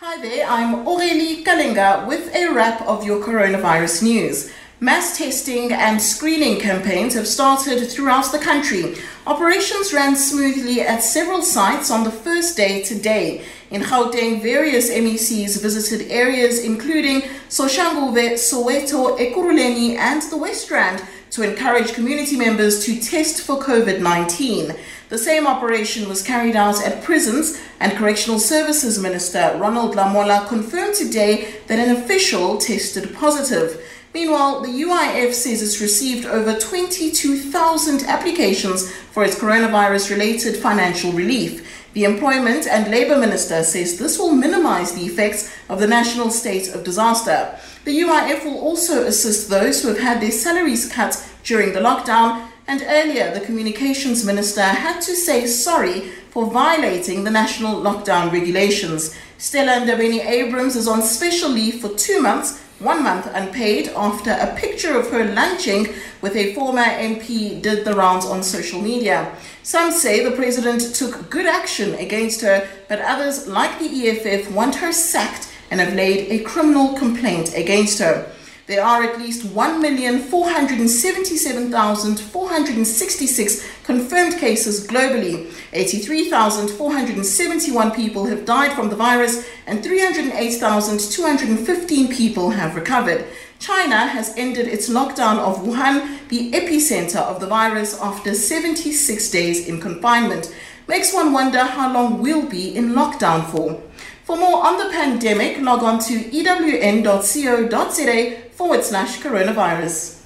Hi there, I'm Aurélie Kalenga with a wrap of your coronavirus news. Mass testing and screening campaigns have started throughout the country. Operations ran smoothly at several sites on the first day today. In Gauteng, various MECs visited areas including Soshanguve, Soweto, Ekurhuleni and the West Rand to encourage community members to test for COVID 19. The same operation was carried out at prisons, and Correctional Services Minister Ronald Lamola confirmed today that an official tested positive. Meanwhile, the UIF says it's received over 22,000 applications for its coronavirus related financial relief. The Employment and Labour Minister says this will minimize the effects of the national state of disaster. The UIF will also assist those who have had their salaries cut during the lockdown. And earlier, the Communications Minister had to say sorry for violating the national lockdown regulations. Stella Ndabeni Abrahams is on special leave for two months one month unpaid after a picture of her lunching with a former MP did the rounds on social media. Some say the president took good action against her, but others, like the EFF, want her sacked and have laid a criminal complaint against her. There are at least 1,477,466 confirmed cases globally. 83,471 people have died from the virus and 308,215 people have recovered. China has ended its lockdown of Wuhan, the epicenter of the virus, after 76 days in confinement. Makes one wonder how long we'll be in lockdown for. For more on the pandemic, log on to ewn.co.za forward slash coronavirus.